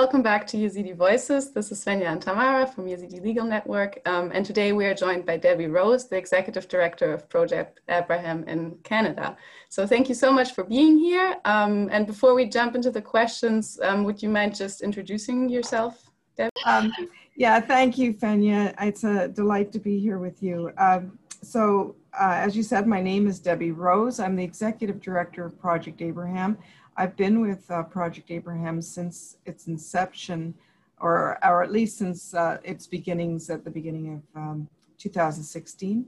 welcome back to Yazidi Voices. This is Svenja and Tamara from Yazidi Legal Network. Um, and today we are joined by Debbie Rose, the Executive Director of Project Abraham in Canada. So thank you so much for being here. Um, and before we jump into the questions, um, would you mind just introducing yourself, Debbie? Um, yeah, thank you, Svenja. It's a delight to be here with you. Um, so uh, as you said, my name is Debbie Rose. I'm the Executive Director of Project Abraham. I've been with uh, Project Abraham since its inception, or, or at least since uh, its beginnings at the beginning of um, 2016.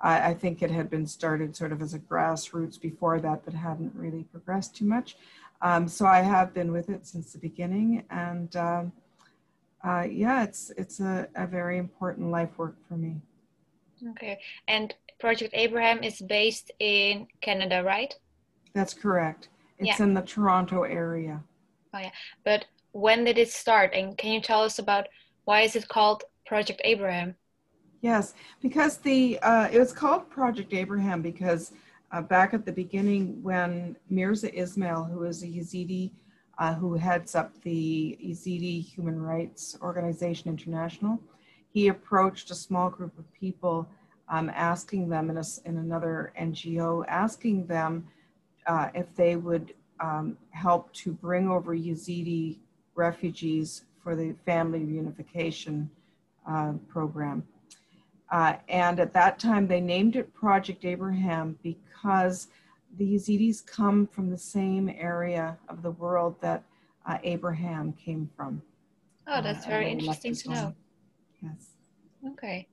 I, I, think it had been started sort of as a grassroots before that, but hadn't really progressed too much. Um, so I have been with it since the beginning, and um, uh, yeah, it's it's a, a very important life work for me. Okay, and Project Abraham is based in Canada, right? That's correct. It's yeah. in the Toronto area. Oh yeah, but when did it start? And can you tell us about why is it called Project Abraham? Yes, because the uh, it was called Project Abraham because uh, back at the beginning when Mirza Ismail, who is a Yazidi uh, who heads up the Yazidi Human Rights Organization International, he approached a small group of people um, asking them in, a, in another NGO, asking them uh, if they would um, help to bring over Yazidi refugees for the family reunification uh, program. Uh, and at that time, they named it Project Abraham because the Yazidis come from the same area of the world that uh, Abraham came from. Oh, that's uh, very interesting to know. Yes. Okay.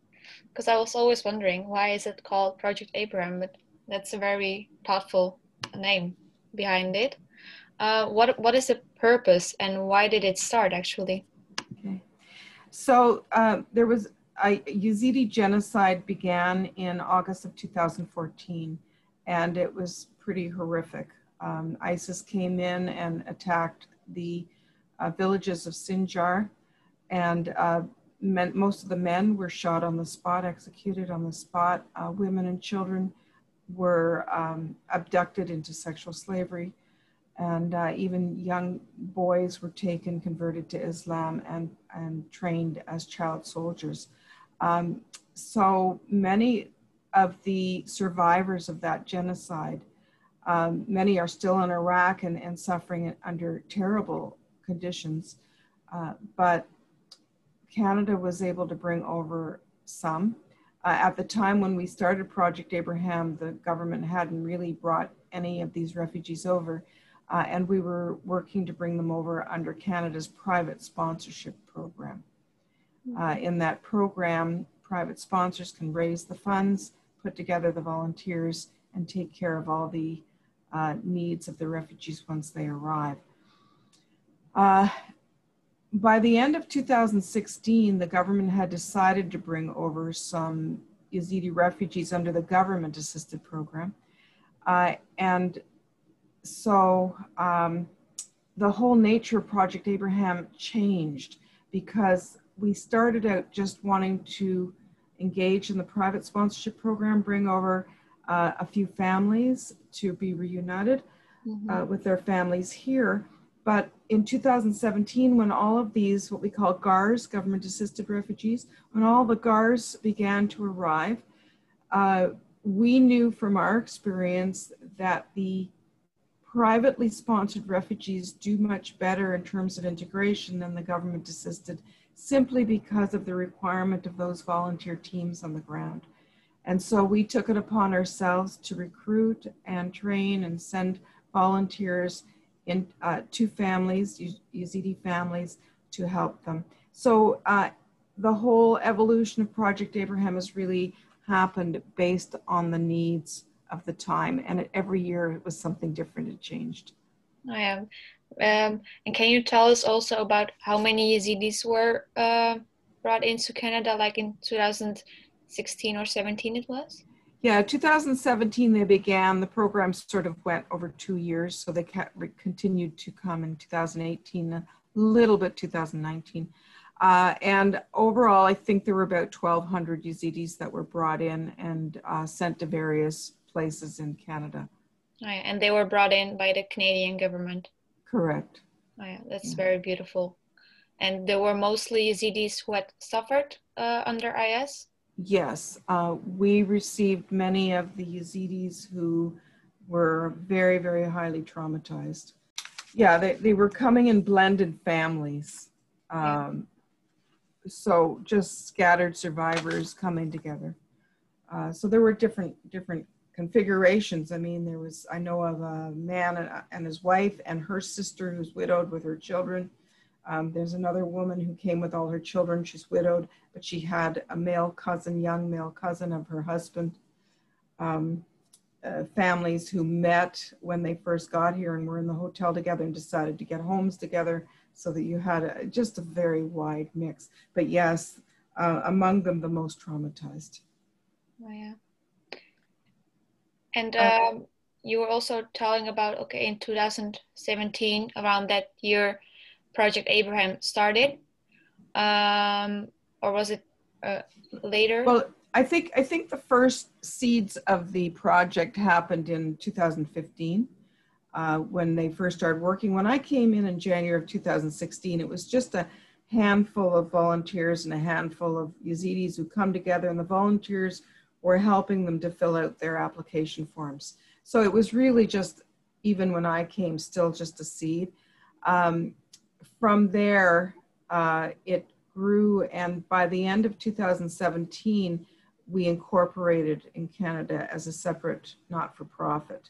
Because I was always wondering why is it called Project Abraham, but that's a very thoughtful name behind it. Uh, what what is the purpose and why did it start actually? Okay, so uh, there was a Yazidi genocide began in August of 2014, and it was pretty horrific. Um, ISIS came in and attacked the uh, villages of Sinjar, and uh, men, most of the men were shot on the spot, executed on the spot. Uh, women and children were um, abducted into sexual slavery, and uh, even young boys were taken, converted to Islam, and, and trained as child soldiers. Um, so many of the survivors of that genocide, um, many are still in Iraq and, and suffering under terrible conditions, uh, but Canada was able to bring over some uh, at the time when we started Project Abraham, the government hadn't really brought any of these refugees over, uh, and we were working to bring them over under Canada's private sponsorship program. Uh, in that program, private sponsors can raise the funds, put together the volunteers, and take care of all the uh, needs of the refugees once they arrive. By the end of 2016, the government had decided to bring over some Yazidi refugees under the government assisted program. Uh, and so um, the whole nature of Project Abraham changed because we started out just wanting to engage in the private sponsorship program, bring over uh, a few families to be reunited mm-hmm. uh, with their families here. But in 2017, when all of these, what we call GARs, government assisted refugees, when all the GARs began to arrive, uh, we knew from our experience that the privately sponsored refugees do much better in terms of integration than the government assisted simply because of the requirement of those volunteer teams on the ground. And so we took it upon ourselves to recruit and train and send volunteers in uh, families, Yazidi families, to help them. So uh, the whole evolution of Project Abraham has really happened based on the needs of the time, and every year it was something different. It changed. I am. Um, and can you tell us also about how many Yazidis were uh, brought into Canada, like in 2016 or 17 it was? Yeah, 2017 they began. The program sort of went over two years, so they continued to come in 2018, a little bit 2019. Uh, and overall, I think there were about 1,200 Yazidis that were brought in and uh, sent to various places in Canada. Oh, and they were brought in by the Canadian government. Correct. Oh, yeah, that's yeah. very beautiful. and there were mostly Yazidis who had suffered uh, under IS? Yes, uh, we received many of the Yazidis who were very, very highly traumatized. Yeah, they, they were coming in blended families. Um, so just scattered survivors coming together. Uh, so there were different different configurations. I mean, there was I know of a man and, and his wife and her sister who's widowed with her children. Um, there's another woman who came with all her children. She's widowed, but she had a male cousin, young male cousin of her husband. Um, uh, families who met when they first got here and were in the hotel together and decided to get homes together so that you had a, just a very wide mix. But yes, uh, among them, the most traumatized. Oh, yeah. And uh, um, you were also telling about, okay, in 2017, around that year, Project Abraham started, um, or was it uh, later? Well, I think I think the first seeds of the project happened in 2015 uh, when they first started working. When I came in in January of 2016, it was just a handful of volunteers and a handful of Yazidis who come together, and the volunteers were helping them to fill out their application forms. So it was really just, even when I came, still just a seed. Um, from there, uh, it grew, and by the end of 2017, we incorporated in Canada as a separate not-for-profit.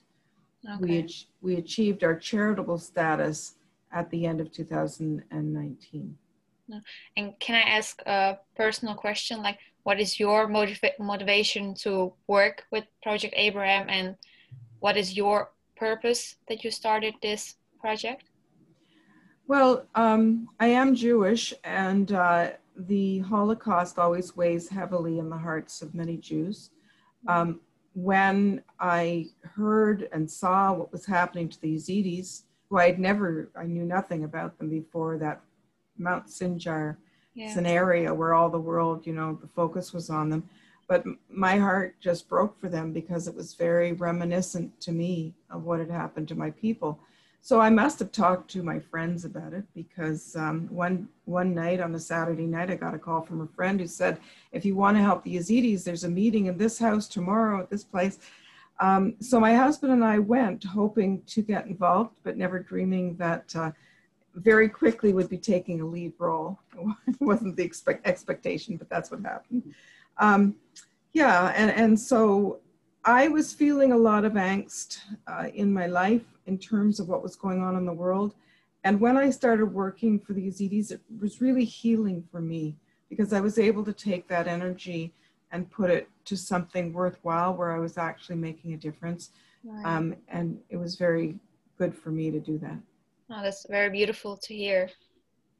Okay. We, we achieved our charitable status at the end of 2019. And can I ask a personal question? Like, what is your motiva- motivation to work with Project Abraham, and what is your purpose that you started this project? Well, um, I am Jewish, and uh, the Holocaust always weighs heavily in the hearts of many Jews. Um, when I heard and saw what was happening to the Yazidis, who I'd never, I knew nothing about them before that Mount Sinjar yeah. scenario where all the world, you know, the focus was on them. But my heart just broke for them because it was very reminiscent to me of what had happened to my people. So I must have talked to my friends about it because um, one one night on a Saturday night, I got a call from a friend who said, "If you want to help the Yazidis, there's a meeting in this house tomorrow at this place." Um, so my husband and I went, hoping to get involved, but never dreaming that uh, very quickly would be taking a lead role. it wasn't the expect- expectation, but that's what happened. Um, yeah, and and so I was feeling a lot of angst uh, in my life in terms of what was going on in the world. And when I started working for the Yazidis, it was really healing for me because I was able to take that energy and put it to something worthwhile where I was actually making a difference. Right. Um, and it was very good for me to do that. Oh, that's very beautiful to hear.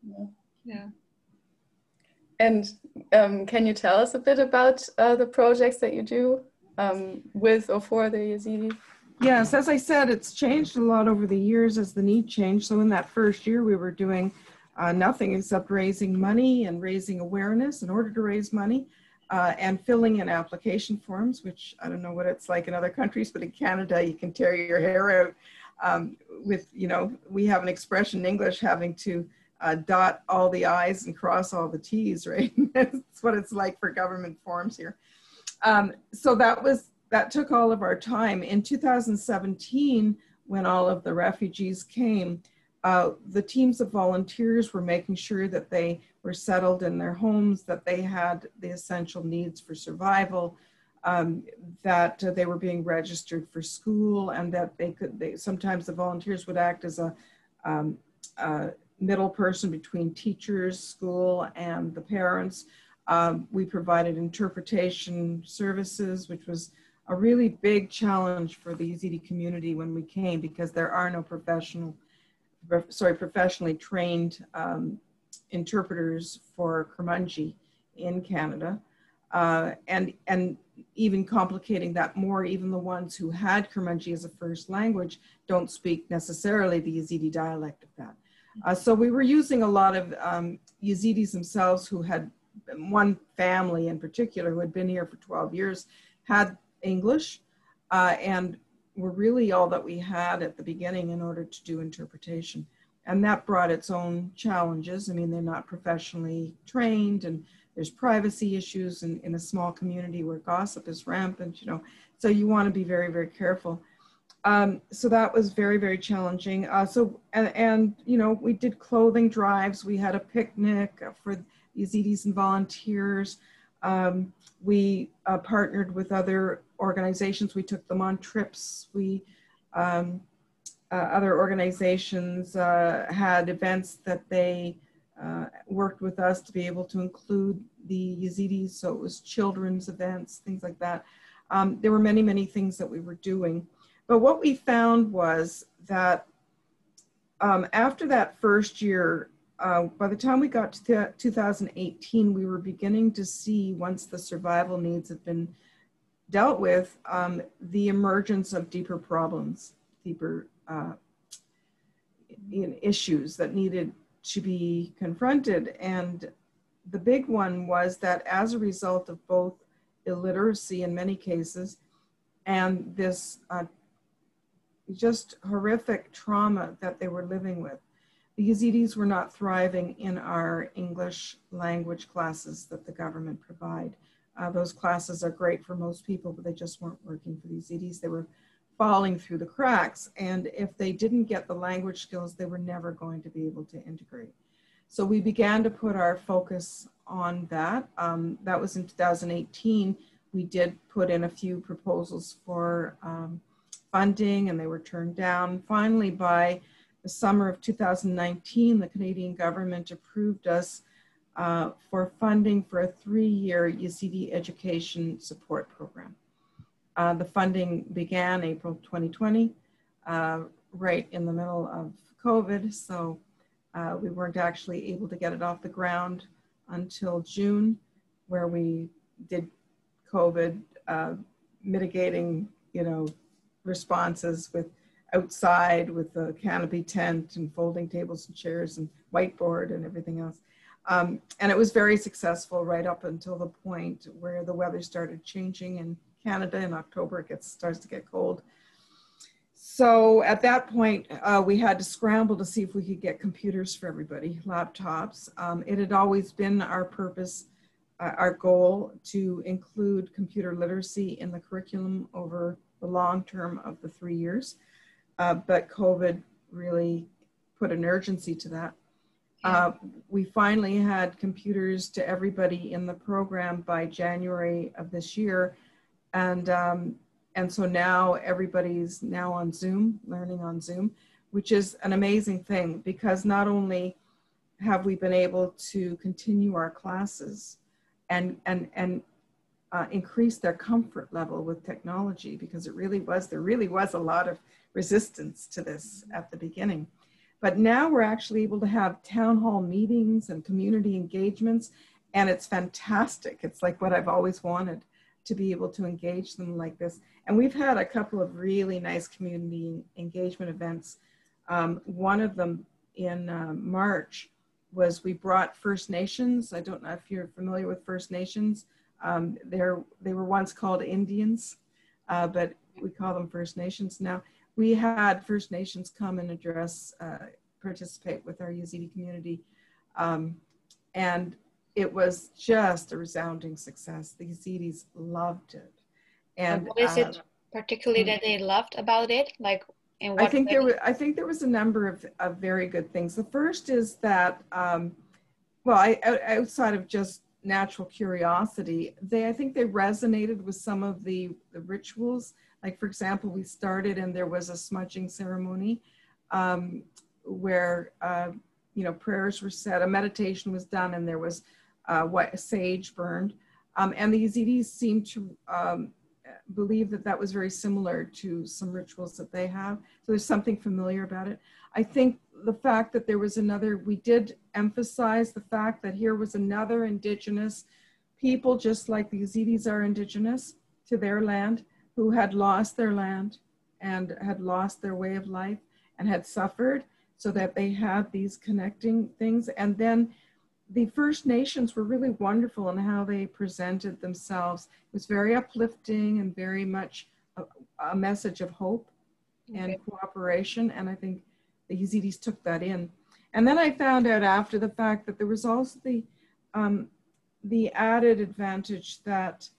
Yeah. yeah. And um, can you tell us a bit about uh, the projects that you do? Um, with or for the Yazidi? Yes, as I said, it's changed a lot over the years as the need changed. So in that first year, we were doing uh, nothing except raising money and raising awareness in order to raise money uh, and filling in application forms, which I don't know what it's like in other countries, but in Canada, you can tear your hair out um, with, you know, we have an expression in English having to uh, dot all the I's and cross all the T's, right? That's what it's like for government forms here. Um, so that was that took all of our time. In 2017, when all of the refugees came, uh, the teams of volunteers were making sure that they were settled in their homes, that they had the essential needs for survival, um, that uh, they were being registered for school, and that they could. They, sometimes the volunteers would act as a, um, a middle person between teachers, school, and the parents. Um, we provided interpretation services, which was a really big challenge for the Yazidi community when we came because there are no professional, sorry, professionally trained um, interpreters for Kurmanji in Canada. Uh, and, and even complicating that more, even the ones who had Kurmanji as a first language don't speak necessarily the Yazidi dialect of that. Uh, so we were using a lot of um, Yazidis themselves who had one family in particular who had been here for 12 years had English uh, and were really all that we had at the beginning in order to do interpretation. And that brought its own challenges. I mean, they're not professionally trained and there's privacy issues in, in a small community where gossip is rampant, you know, so you want to be very, very careful. Um, so that was very, very challenging. Uh, so, and, and, you know, we did clothing drives. We had a picnic for Yazidis and volunteers. Um, we uh, partnered with other organizations. We took them on trips. We, um, uh, other organizations uh, had events that they uh, worked with us to be able to include the Yazidis. So it was children's events, things like that. Um, there were many, many things that we were doing. But what we found was that um, after that first year, uh, by the time we got to 2018, we were beginning to see, once the survival needs had been dealt with, um, the emergence of deeper problems, deeper uh, issues that needed to be confronted. And the big one was that as a result of both illiteracy in many cases and this uh, just horrific trauma that they were living with. The Yazidis were not thriving in our English language classes that the government provide. Uh, those classes are great for most people, but they just weren't working for the Yazidis. They were falling through the cracks. And if they didn't get the language skills, they were never going to be able to integrate. So we began to put our focus on that. Um, that was in 2018. We did put in a few proposals for um, funding and they were turned down. Finally, by the summer of 2019, the Canadian government approved us uh, for funding for a three-year Yazidi education support program. Uh, the funding began April 2020, uh, right in the middle of COVID, so uh, we weren't actually able to get it off the ground until June, where we did COVID uh, mitigating, you know, responses with outside with the canopy tent and folding tables and chairs and whiteboard and everything else. Um, and it was very successful right up until the point where the weather started changing in Canada in October, it gets, starts to get cold. So at that point, uh, we had to scramble to see if we could get computers for everybody, laptops. Um, it had always been our purpose, uh, our goal to include computer literacy in the curriculum over the long term of the three years. Uh, but COVID really put an urgency to that. Uh, we finally had computers to everybody in the program by January of this year. And, um, and so now everybody's now on Zoom, learning on Zoom, which is an amazing thing because not only have we been able to continue our classes and, and, and uh, increase their comfort level with technology because it really was, there really was a lot of resistance to this at the beginning. But now we're actually able to have town hall meetings and community engagements, and it's fantastic. It's like what I've always wanted to be able to engage them like this. And we've had a couple of really nice community engagement events. Um, one of them in uh, March was we brought First Nations. I don't know if you're familiar with First Nations. Um, they were once called Indians, uh, but we call them First Nations now. We had First Nations come and address, uh, participate with our Yazidi community. Um, and it was just a resounding success. The Yazidis loved it. And what is it uh, particularly that they loved about it? Like I think way? there was, I think there was a number of, of very good things. The first is that, um, well, I, outside of just natural curiosity, they I think they resonated with some of the, the rituals. Like for example, we started and there was a smudging ceremony um, where uh, you know prayers were said, a meditation was done, and there was uh, what sage burned, um, and the Yazidis seemed to um, believe that that was very similar to some rituals that they have. So there's something familiar about it. I think the fact that there was another, we did emphasize the fact that here was another indigenous people, just like the Yazidis are indigenous to their land, who had lost their land and had lost their way of life and had suffered so that they had these connecting things. And then the First Nations were really wonderful in how they presented themselves. It was very uplifting and very much a, a message of hope and okay. cooperation. And I think the Yazidis took that in. And then I found out after the fact that there was also the, um, the added advantage that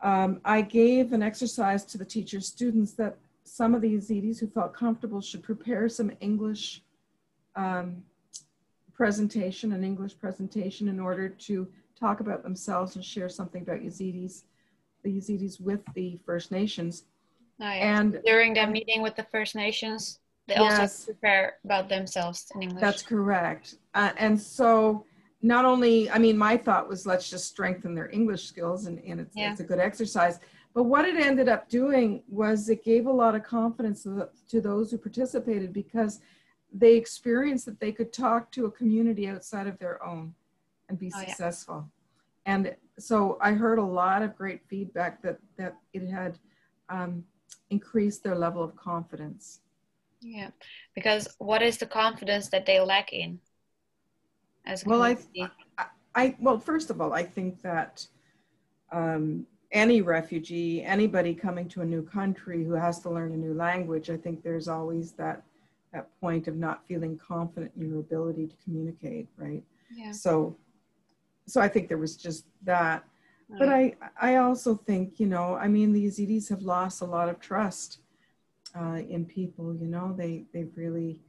um, I gave an exercise to the teacher students that some of the Yazidis who felt comfortable should prepare some English um, presentation, an English presentation in order to talk about themselves and share something about Yazidis, the Yazidis with the First Nations. Nice. And during the meeting with the First Nations, they Yes. also prepare about themselves in English. That's correct. Uh, and so not only, I mean, my thought was let's just strengthen their English skills and, and it's, Yeah. it's a good exercise. But what it ended up doing was it gave a lot of confidence to, the, to those who participated because they experienced that they could talk to a community outside of their own and be Oh, yeah. successful. And so I heard a lot of great feedback that, that it had um, increased their level of confidence. Yeah, because what is the confidence that they lack in? As Well, I- community? I well, first of all, I think that um, any refugee, anybody coming to a new country who has to learn a new language, I think there's always that that point of not feeling confident in your ability to communicate, right? yeah. So, so I think there was just that. But I, I also think, you know, I mean, the Yazidis have lost a lot of trust uh, in people. You know, they they've really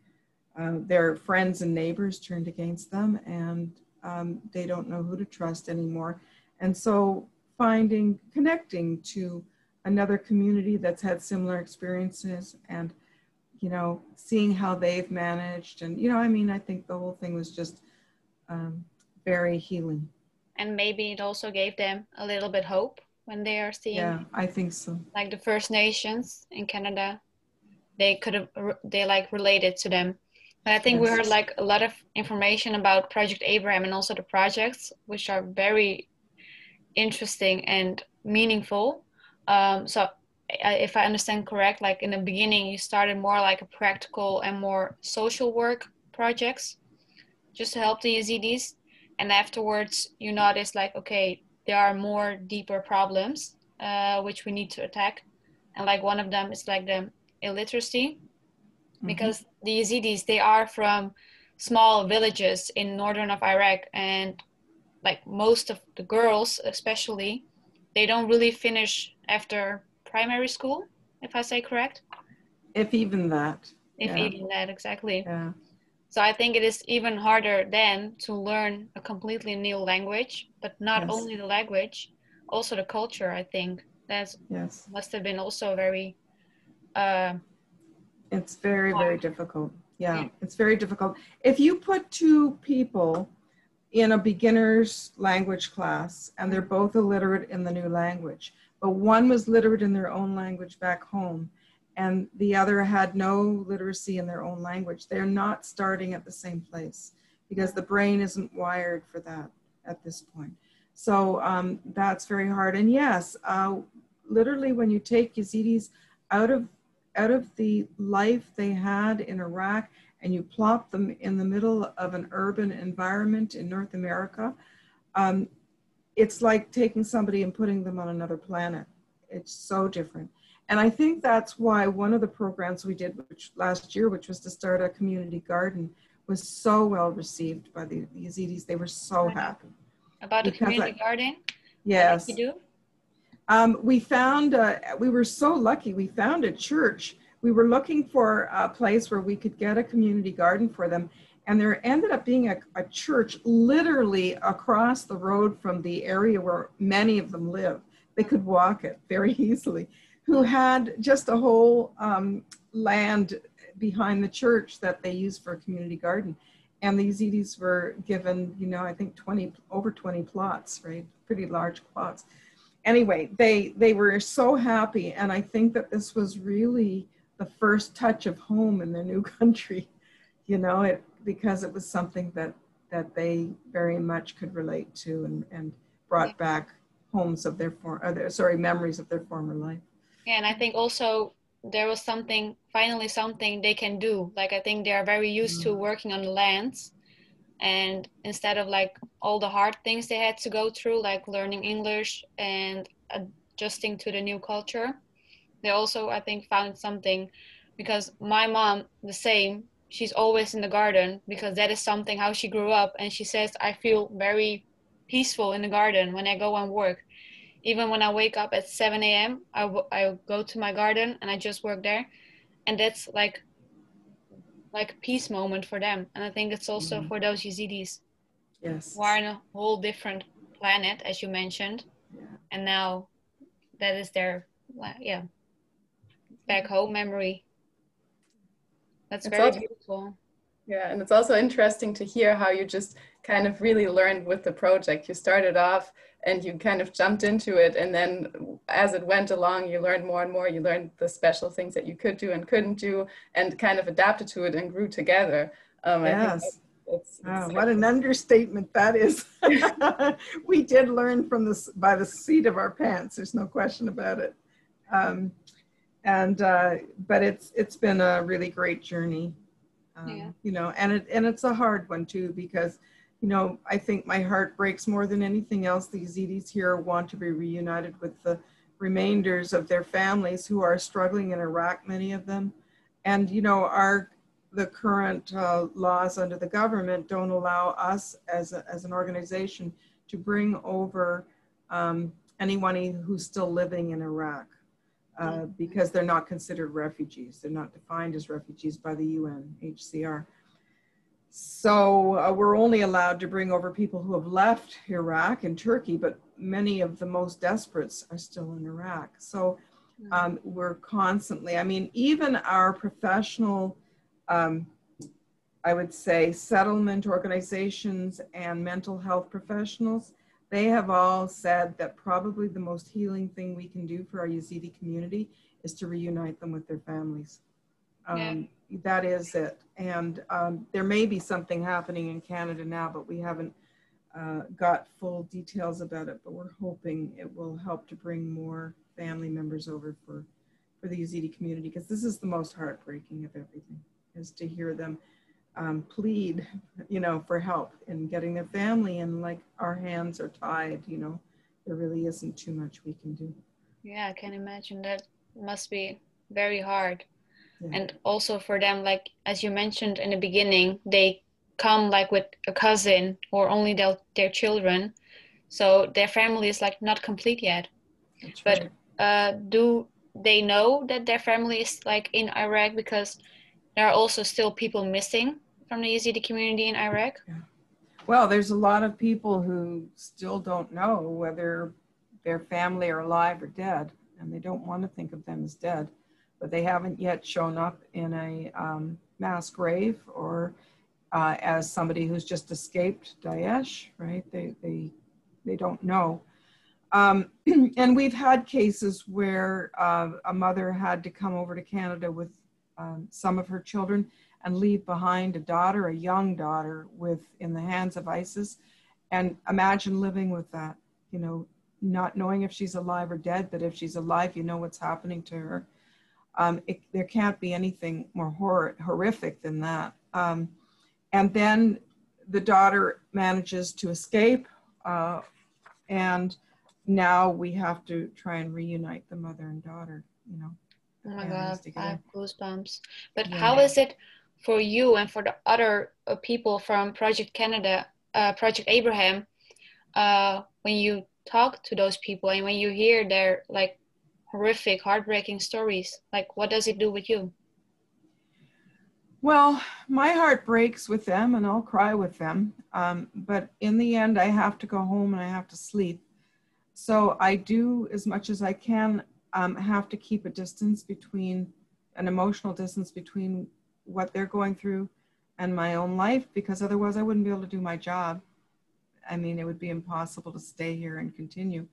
uh, their friends and neighbors turned against them, and um, they don't know who to trust anymore. And so, finding connecting to another community that's had similar experiences, and you know, seeing how they've managed, and you know, I mean, I think the whole thing was just um, very healing. and maybe it also gave them a little bit hope when they are seeing Yeah, I think so. like the First Nations in Canada. They could have they like related to them. I think we heard like a lot of information about Project Abraham and also the projects, which are very interesting and meaningful. Um, so if I understand correct, like in the beginning, you started more like a practical and more social work projects, just to help the Yazidis. And afterwards, you notice like, okay, there are more deeper problems uh, which we need to attack. And like one of them is like the illiteracy, Mhm. because the Yazidis they are from small villages in northern of Iraq, and like most of the girls, especially, they don't really finish after primary school, if I say correct, if even that. if Yeah. even that exactly. Yeah. So I think it is even harder then to learn a completely new language, but not Yes. only the language, also the culture. I think that Yes. must have been also very. Uh, It's very, very difficult. Yeah, Yeah. it's very difficult. If you put two people in a beginner's language class and they're both illiterate in the new language, but one was literate in their own language back home and the other had no literacy in their own language, they're not starting at the same place because the brain isn't wired for that at this point. So um, that's very hard. And yes, uh, literally, when you take Yazidis out of out of the life they had in Iraq and you plop them in the middle of an urban environment in North America, um, it's like taking somebody and putting them on another planet. It's so different. And I think that's why one of the programs we did which last year, which was to start a community garden, was so well received by the Yazidis. They were so happy. about the Because I- community garden. Yes. you do? Um, we found, uh, we were so lucky, we found a church. We were looking for a place where we could get a community garden for them. And there ended up being a, a church literally across the road from the area where many of them live. They could walk it very easily, who had just a whole um, land behind the church that they used for a community garden. And the Yazidis were given, you know, I think 20, over 20 plots, right? Pretty large plots anyway, they they were so happy, and I think that this was really the first touch of home in their new country. You know, it because it was something that that they very much could relate to and and brought back homes of their former, sorry, memories of their former life. Yeah, and I think also there was something, finally something they can do. Like I think they are very used to mm. working on the lands, and instead of like all the hard things they had to go through, like learning English and adjusting to the new culture, they also I think found something, because my mom the same. she's always in the garden because that is something how she grew up and she says i feel very peaceful in the garden when i go and work even when i wake up at 7 a.m I, w- I go to my garden and i just work there and that's like like a peace moment for them and i think it's also mm-hmm. for those yazidis yes who are in a whole different planet as you mentioned yeah. and now that is their yeah back home memory that's it's very also, beautiful. Yeah, and it's also interesting to hear how you just kind of really learned with the project. You started off and you kind of jumped into it, and then as it went along, you learned more and more. You learned the special things that you could do and couldn't do, and kind of adapted to it and grew together. Um, yes. It's, it's oh, what an understatement that is. we did learn from this by the seat of our pants. There's no question about it. Um, and uh, but it's it's been a really great journey um, yeah. you know and it and it's a hard one too because you know i think my heart breaks more than anything else the yazidis here want to be reunited with the remainders of their families who are struggling in iraq many of them and you know our the current uh, laws under the government don't allow us as, a, as an organization to bring over um, anyone who's still living in iraq uh, because they're not considered refugees. They're not defined as refugees by the UNHCR. So uh, we're only allowed to bring over people who have left Iraq and Turkey, but many of the most desperates are still in Iraq. So hmm. um, we're constantly, I mean, even our professional, um, I would say, settlement organizations and mental health professionals they have all said that probably the most healing thing we can do for our Yazidi community is to reunite them with their families. Um, yeah. That is it. And um, there may be something happening in Canada now, but we haven't uh, got full details about it. But we're hoping it will help to bring more family members over for, for the Yazidi community because this is the most heartbreaking of everything, is to hear them um, plead, you know, for help in getting their family and like our hands are tied, you know, there really isn't too much we can do. Yeah, I can imagine that must be very hard. Yeah. And also for them, like as you mentioned in the beginning, they come like with a cousin or only their, their children. So their family is like not complete yet. That's but right. uh, do they know that their family is like in Iraq because there are also still people missing from the Yazidi community in Iraq? Yeah. Well, there's a lot of people who still don't know whether their family are alive or dead, and they don't want to think of them as dead, but they haven't yet shown up in a um, mass grave or uh, as somebody who's just escaped Daesh, right? They, they, they don't know. Um, and we've had cases where uh, a mother had to come over to Canada with um, some of her children and leave behind a daughter, a young daughter, with in the hands of ISIS. And imagine living with that, you know, not knowing if she's alive or dead, but if she's alive, you know what's happening to her. Um, it, there can't be anything more hor- horrific than that. Um, and then the daughter manages to escape, uh, and now we have to try and reunite the mother and daughter. You know. Oh my god, I have goosebumps. But yeah. how is it? for you and for the other uh, people from Project Canada, uh, Project Abraham, uh, when you talk to those people and when you hear their like horrific, heartbreaking stories, like what does it do with you? Well, my heart breaks with them and I'll cry with them. Um, but in the end, I have to go home and I have to sleep. So I do as much as I can um, have to keep a distance between an emotional distance between what they're going through and my own life because otherwise I wouldn't be able to do my job. I mean, it would be impossible to stay here and continue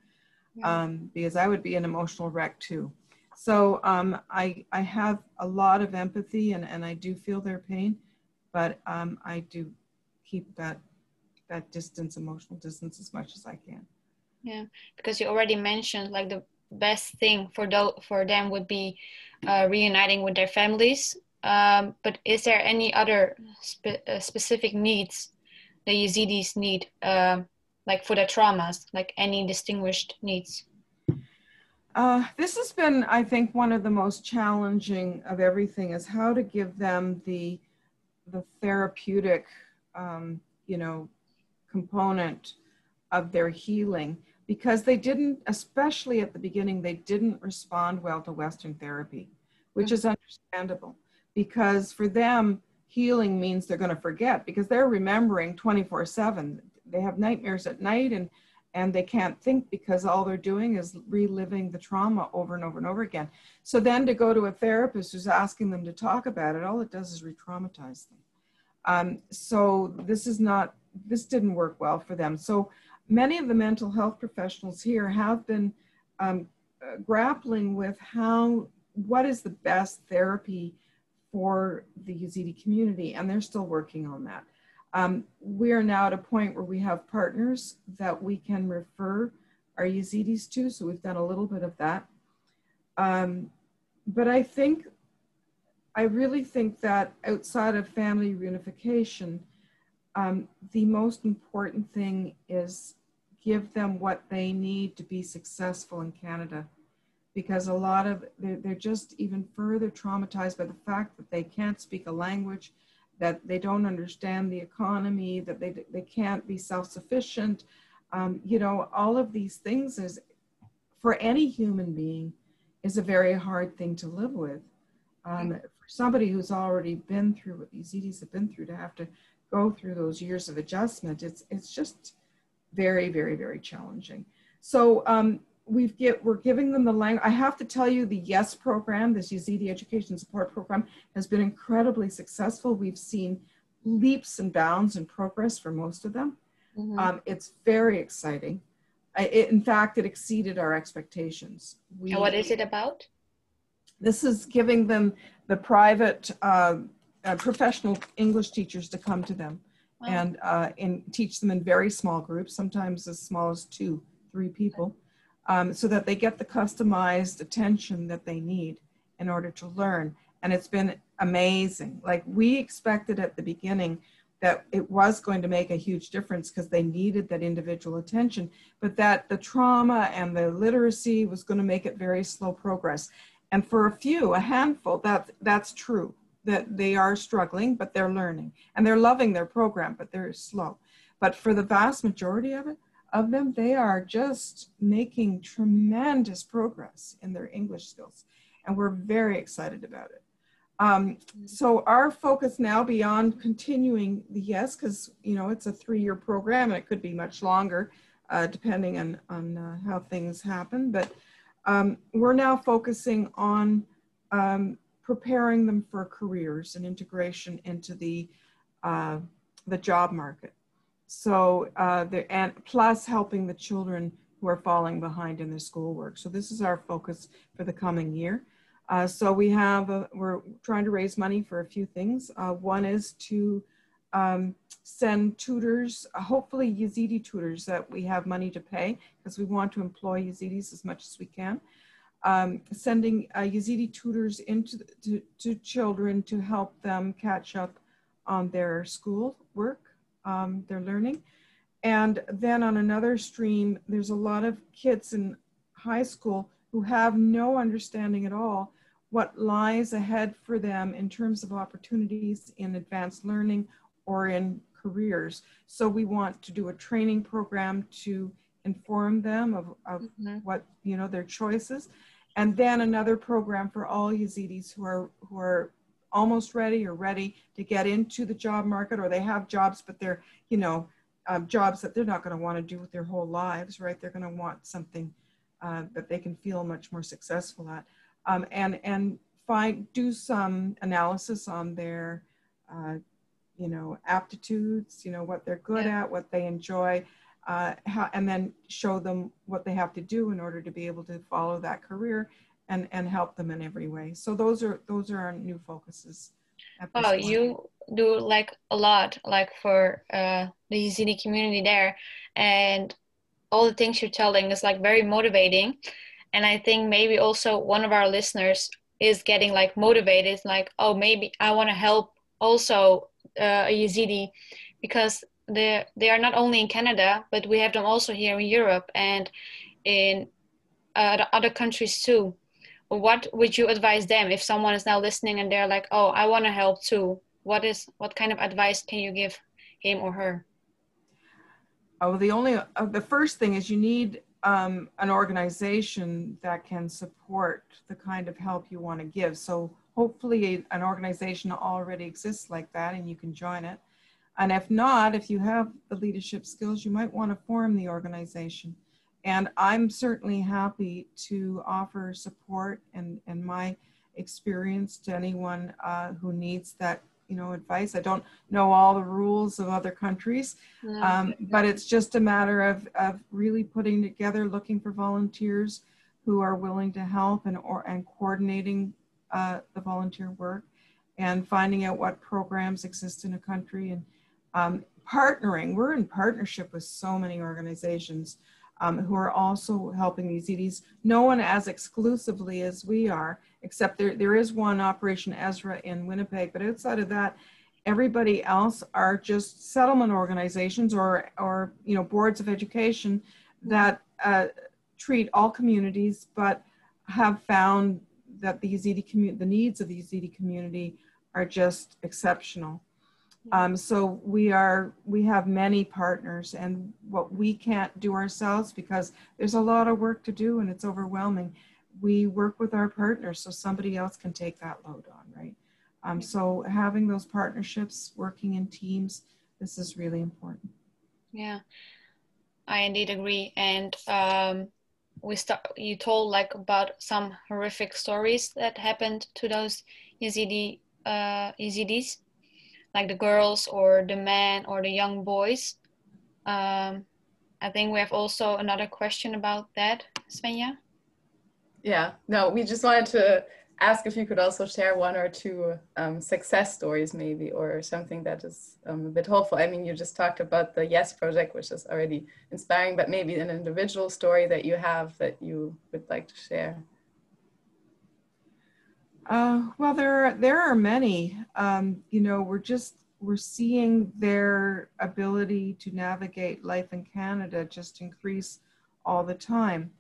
yeah. um, because I would be an emotional wreck too. So um, I, I have a lot of empathy and, and I do feel their pain, but um, I do keep that, that distance, emotional distance as much as I can. Yeah, because you already mentioned like the best thing for, do- for them would be uh, reuniting with their families um, but is there any other spe uh, specific needs the Yazidis need, uh, like for their traumas, like any distinguished needs? Uh, this has been, I think, one of the most challenging of everything is how to give them the the therapeutic, um, you know, component of their healing because they didn't, especially at the beginning, they didn't respond well to Western therapy, which is understandable because for them, healing means they're going to forget because they're remembering 24 7. They have nightmares at night and and they can't think because all they're doing is reliving the trauma over and over and over again. So then to go to a therapist who's asking them to talk about it, all it does is re-traumatize them. Um, so this is not, this didn't work well for them. So many of the mental health professionals here have been um, uh, grappling with how, what is the best therapy for the Yazidi community, and they're still working on that. Um, we are now at a point where we have partners that we can refer our Yazidis to, so we've done a little bit of that. Um, but I think, I really think that outside of family reunification, um, the most important thing is give them what they need to be successful in Canada. Because a lot of, they're, they're just even further traumatized by the fact that they can't speak a language, that they don't understand the economy, that they, they can't be self-sufficient. Um, you know, all of these things is, for any human being, is a very hard thing to live with. Um, for somebody who's already been through what these Yazidis have been through to have to go through those years of adjustment, it's, it's just very, very, very challenging. So um, we've get, we're giving them the language. I have to tell you the YES program, this Yazidi Education Support Program, has been incredibly successful. We've seen leaps and bounds in progress for most of them. Mm-hmm. Um, it's very exciting. I, it, in fact, it exceeded our expectations. We, and what is it about? This is giving them the private uh, uh, professional English teachers to come to them wow. and uh, in, teach them in very small groups, sometimes as small as two, three people um, so that they get the customized attention that they need in order to learn. And it's been amazing. Like we expected at the beginning that it was going to make a huge difference because they needed that individual attention, but that the trauma and the literacy was going to make it very slow progress. And for a few, a handful, that, that's true, that they are struggling, but they're learning. And they're loving their program, but they're slow. But for the vast majority of it, of them, they are just making tremendous progress in their English skills. And we're very excited about it. Um, so our focus now beyond continuing the YES, because you know it's a three-year program and it could be much longer, uh, depending on, on uh, how things happen. But um, we're now focusing on um, preparing them for careers and integration into the, uh, the job market. So uh, the, and plus helping the children who are falling behind in their schoolwork. So this is our focus for the coming year. Uh, so we have, a, we're trying to raise money for a few things. Uh, one is to um, send tutors, hopefully Yazidi tutors that we have money to pay because we want to employ Yazidis as much as we can. Um, sending uh, Yazidi tutors into the, to, to children to help them catch up on their school work um, they're learning. And then on another stream, there's a lot of kids in high school who have no understanding at all what lies ahead for them in terms of opportunities in advanced learning or in careers. So we want to do a training program to inform them of, of mm-hmm. what, you know, their choices. And then another program for all Yazidis who are, who are almost ready or ready to get into the job market or they have jobs but they're you know um, jobs that they're not going to want to do with their whole lives right? They're going to want something uh, that they can feel much more successful at. Um, and and find do some analysis on their uh, you know aptitudes you know what they're good yeah. at what they enjoy uh, how, and then show them what they have to do in order to be able to follow that career and and help them in every way. So those are those are our new focuses oh you do like a lot like for uh, the Yazidi community there. And all the things you're telling is like very motivating. And i think maybe also one of our listeners is getting like motivated like oh maybe i want to help also uh, a yazidi because they they are not only in canada but we have them also here in europe and in uh, other countries too what would you advise them if someone is now listening and they're like, oh, I want to help too? what is what kind of advice can you give him or her? Oh, the only uh, the first thing is you need um, an organization that can support the kind of help you want to give. So hopefully an organization already exists like that and you can join it. And if not, if you have the leadership skills, you might want to form the organization. And I'm certainly happy to offer support and, and my experience to anyone uh, who needs that you know advice. I don't know all the rules of other countries um, but it's just a matter of, of really putting together looking for volunteers who are willing to help and or and coordinating uh, the volunteer work and finding out what programs exist in a country and um, partnering. We're in partnership with so many organizations um, who are also helping these Yazidis. No one as exclusively as we are, except there, there is one Operation Ezra in Winnipeg, but outside of that, everybody else are just settlement organizations or, or you know, boards of education that uh, treat all communities, but have found that the Yazidi community, the needs of the Yazidi community are just exceptional. Um, so we are, we have many partners and what we can't do ourselves because there's a lot of work to do and it's overwhelming. We work with our partners so somebody else can take that load on, right? Um, so having those partnerships, working in teams, this is really important. Yeah, I indeed agree. And um, we start, you told like about some horrific stories that happened to those Yazidi, uh, Yazidis like the girls or the men or the young boys. Um, I think we have also another question about that, Svenja. Yeah, no, we just wanted to ask if you could also share one or two um, success stories maybe or something that is um, a bit hopeful. I mean, you just talked about the YES project, which is already inspiring, but maybe an individual story that you have that you would like to share. Uh, well, there are, there are many. Um, you know, we're just we're seeing their ability to navigate life in Canada just increase all the time.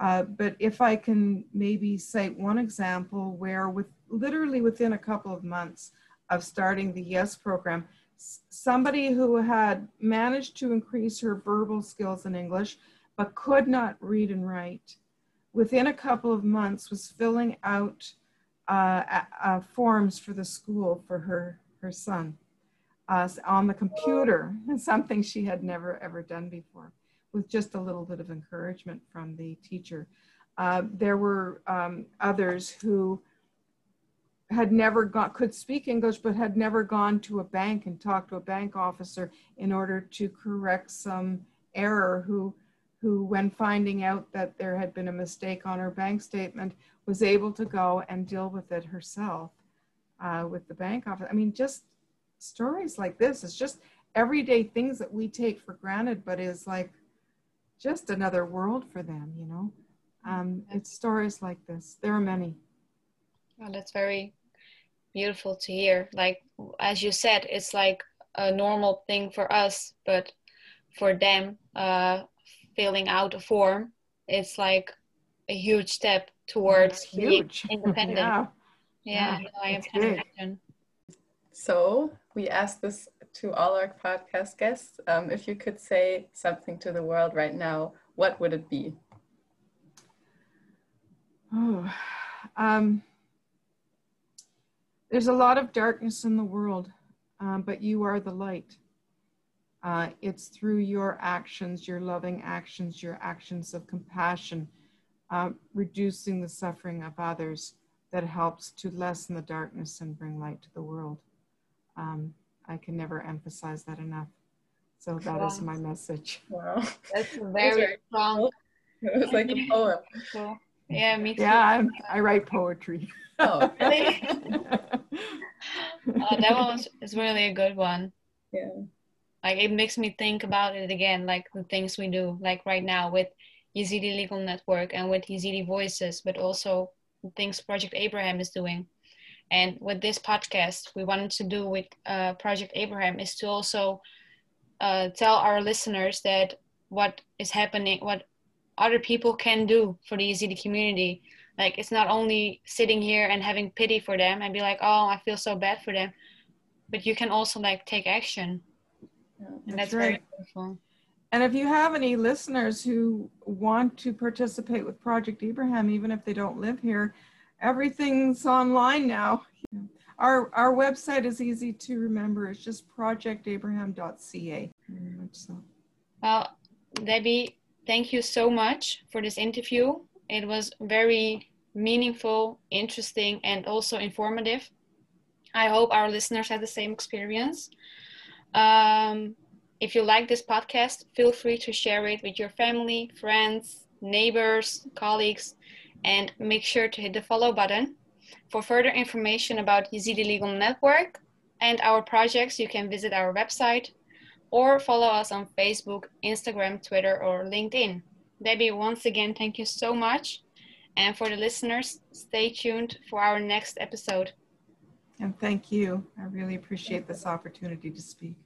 Uh, but if I can maybe cite one example where, with literally within a couple of months of starting the YES program, somebody who had managed to increase her verbal skills in English but could not read and write, within a couple of months was filling out uh, uh, forms for the school for her, her son uh, on the computer, something she had never ever done before, with just a little bit of encouragement from the teacher. Uh, there were um, others who had never got could speak English, but had never gone to a bank and talked to a bank officer in order to correct some error. Who, who, when finding out that there had been a mistake on her bank statement, was able to go and deal with it herself uh, with the bank office. I mean, just stories like this is just everyday things that we take for granted, but is like just another world for them, you know? Um, it's stories like this. There are many. Oh, that's very beautiful to hear. Like, as you said, it's like a normal thing for us, but for them, uh, filling out a form, it's like a huge step towards huge. being independent. yeah. Yeah, yeah I can imagine. So we asked this to all our podcast guests. Um, if you could say something to the world right now, what would it be? Oh, um, there's a lot of darkness in the world, um, but you are the light. Uh, it's through your actions, your loving actions, your actions of compassion, uh, reducing the suffering of others that helps to lessen the darkness and bring light to the world. Um, I can never emphasize that enough. So that wow. is my message. Wow. That's very strong. It was like a poem. Yeah, me too. Yeah, I'm, i write poetry. Oh, really? oh, that one was, is really a good one. Yeah. Like it makes me think about it again, like the things we do, like right now with Yazidi Legal Network and with Yazidi Voices, but also things Project Abraham is doing. And with this podcast, we wanted to do with uh, Project Abraham is to also uh, tell our listeners that what is happening, what other people can do for the Yazidi community. Like it's not only sitting here and having pity for them and be like, oh, I feel so bad for them, but you can also like take action. Yeah, and that's that's right. very. And if you have any listeners who want to participate with Project Abraham, even if they don't live here, everything's online now. Our, our website is easy to remember. It's just projectabraham.ca. So, Well, Debbie, thank you so much for this interview. It was very meaningful, interesting, and also informative. I hope our listeners had the same experience. Um, if you like this podcast, feel free to share it with your family, friends, neighbors, colleagues, and make sure to hit the follow button. For further information about Yazidi Legal Network and our projects, you can visit our website or follow us on Facebook, Instagram, Twitter, or LinkedIn. Debbie, once again, thank you so much. And for the listeners, stay tuned for our next episode. and thank you. I really appreciate this opportunity to speak.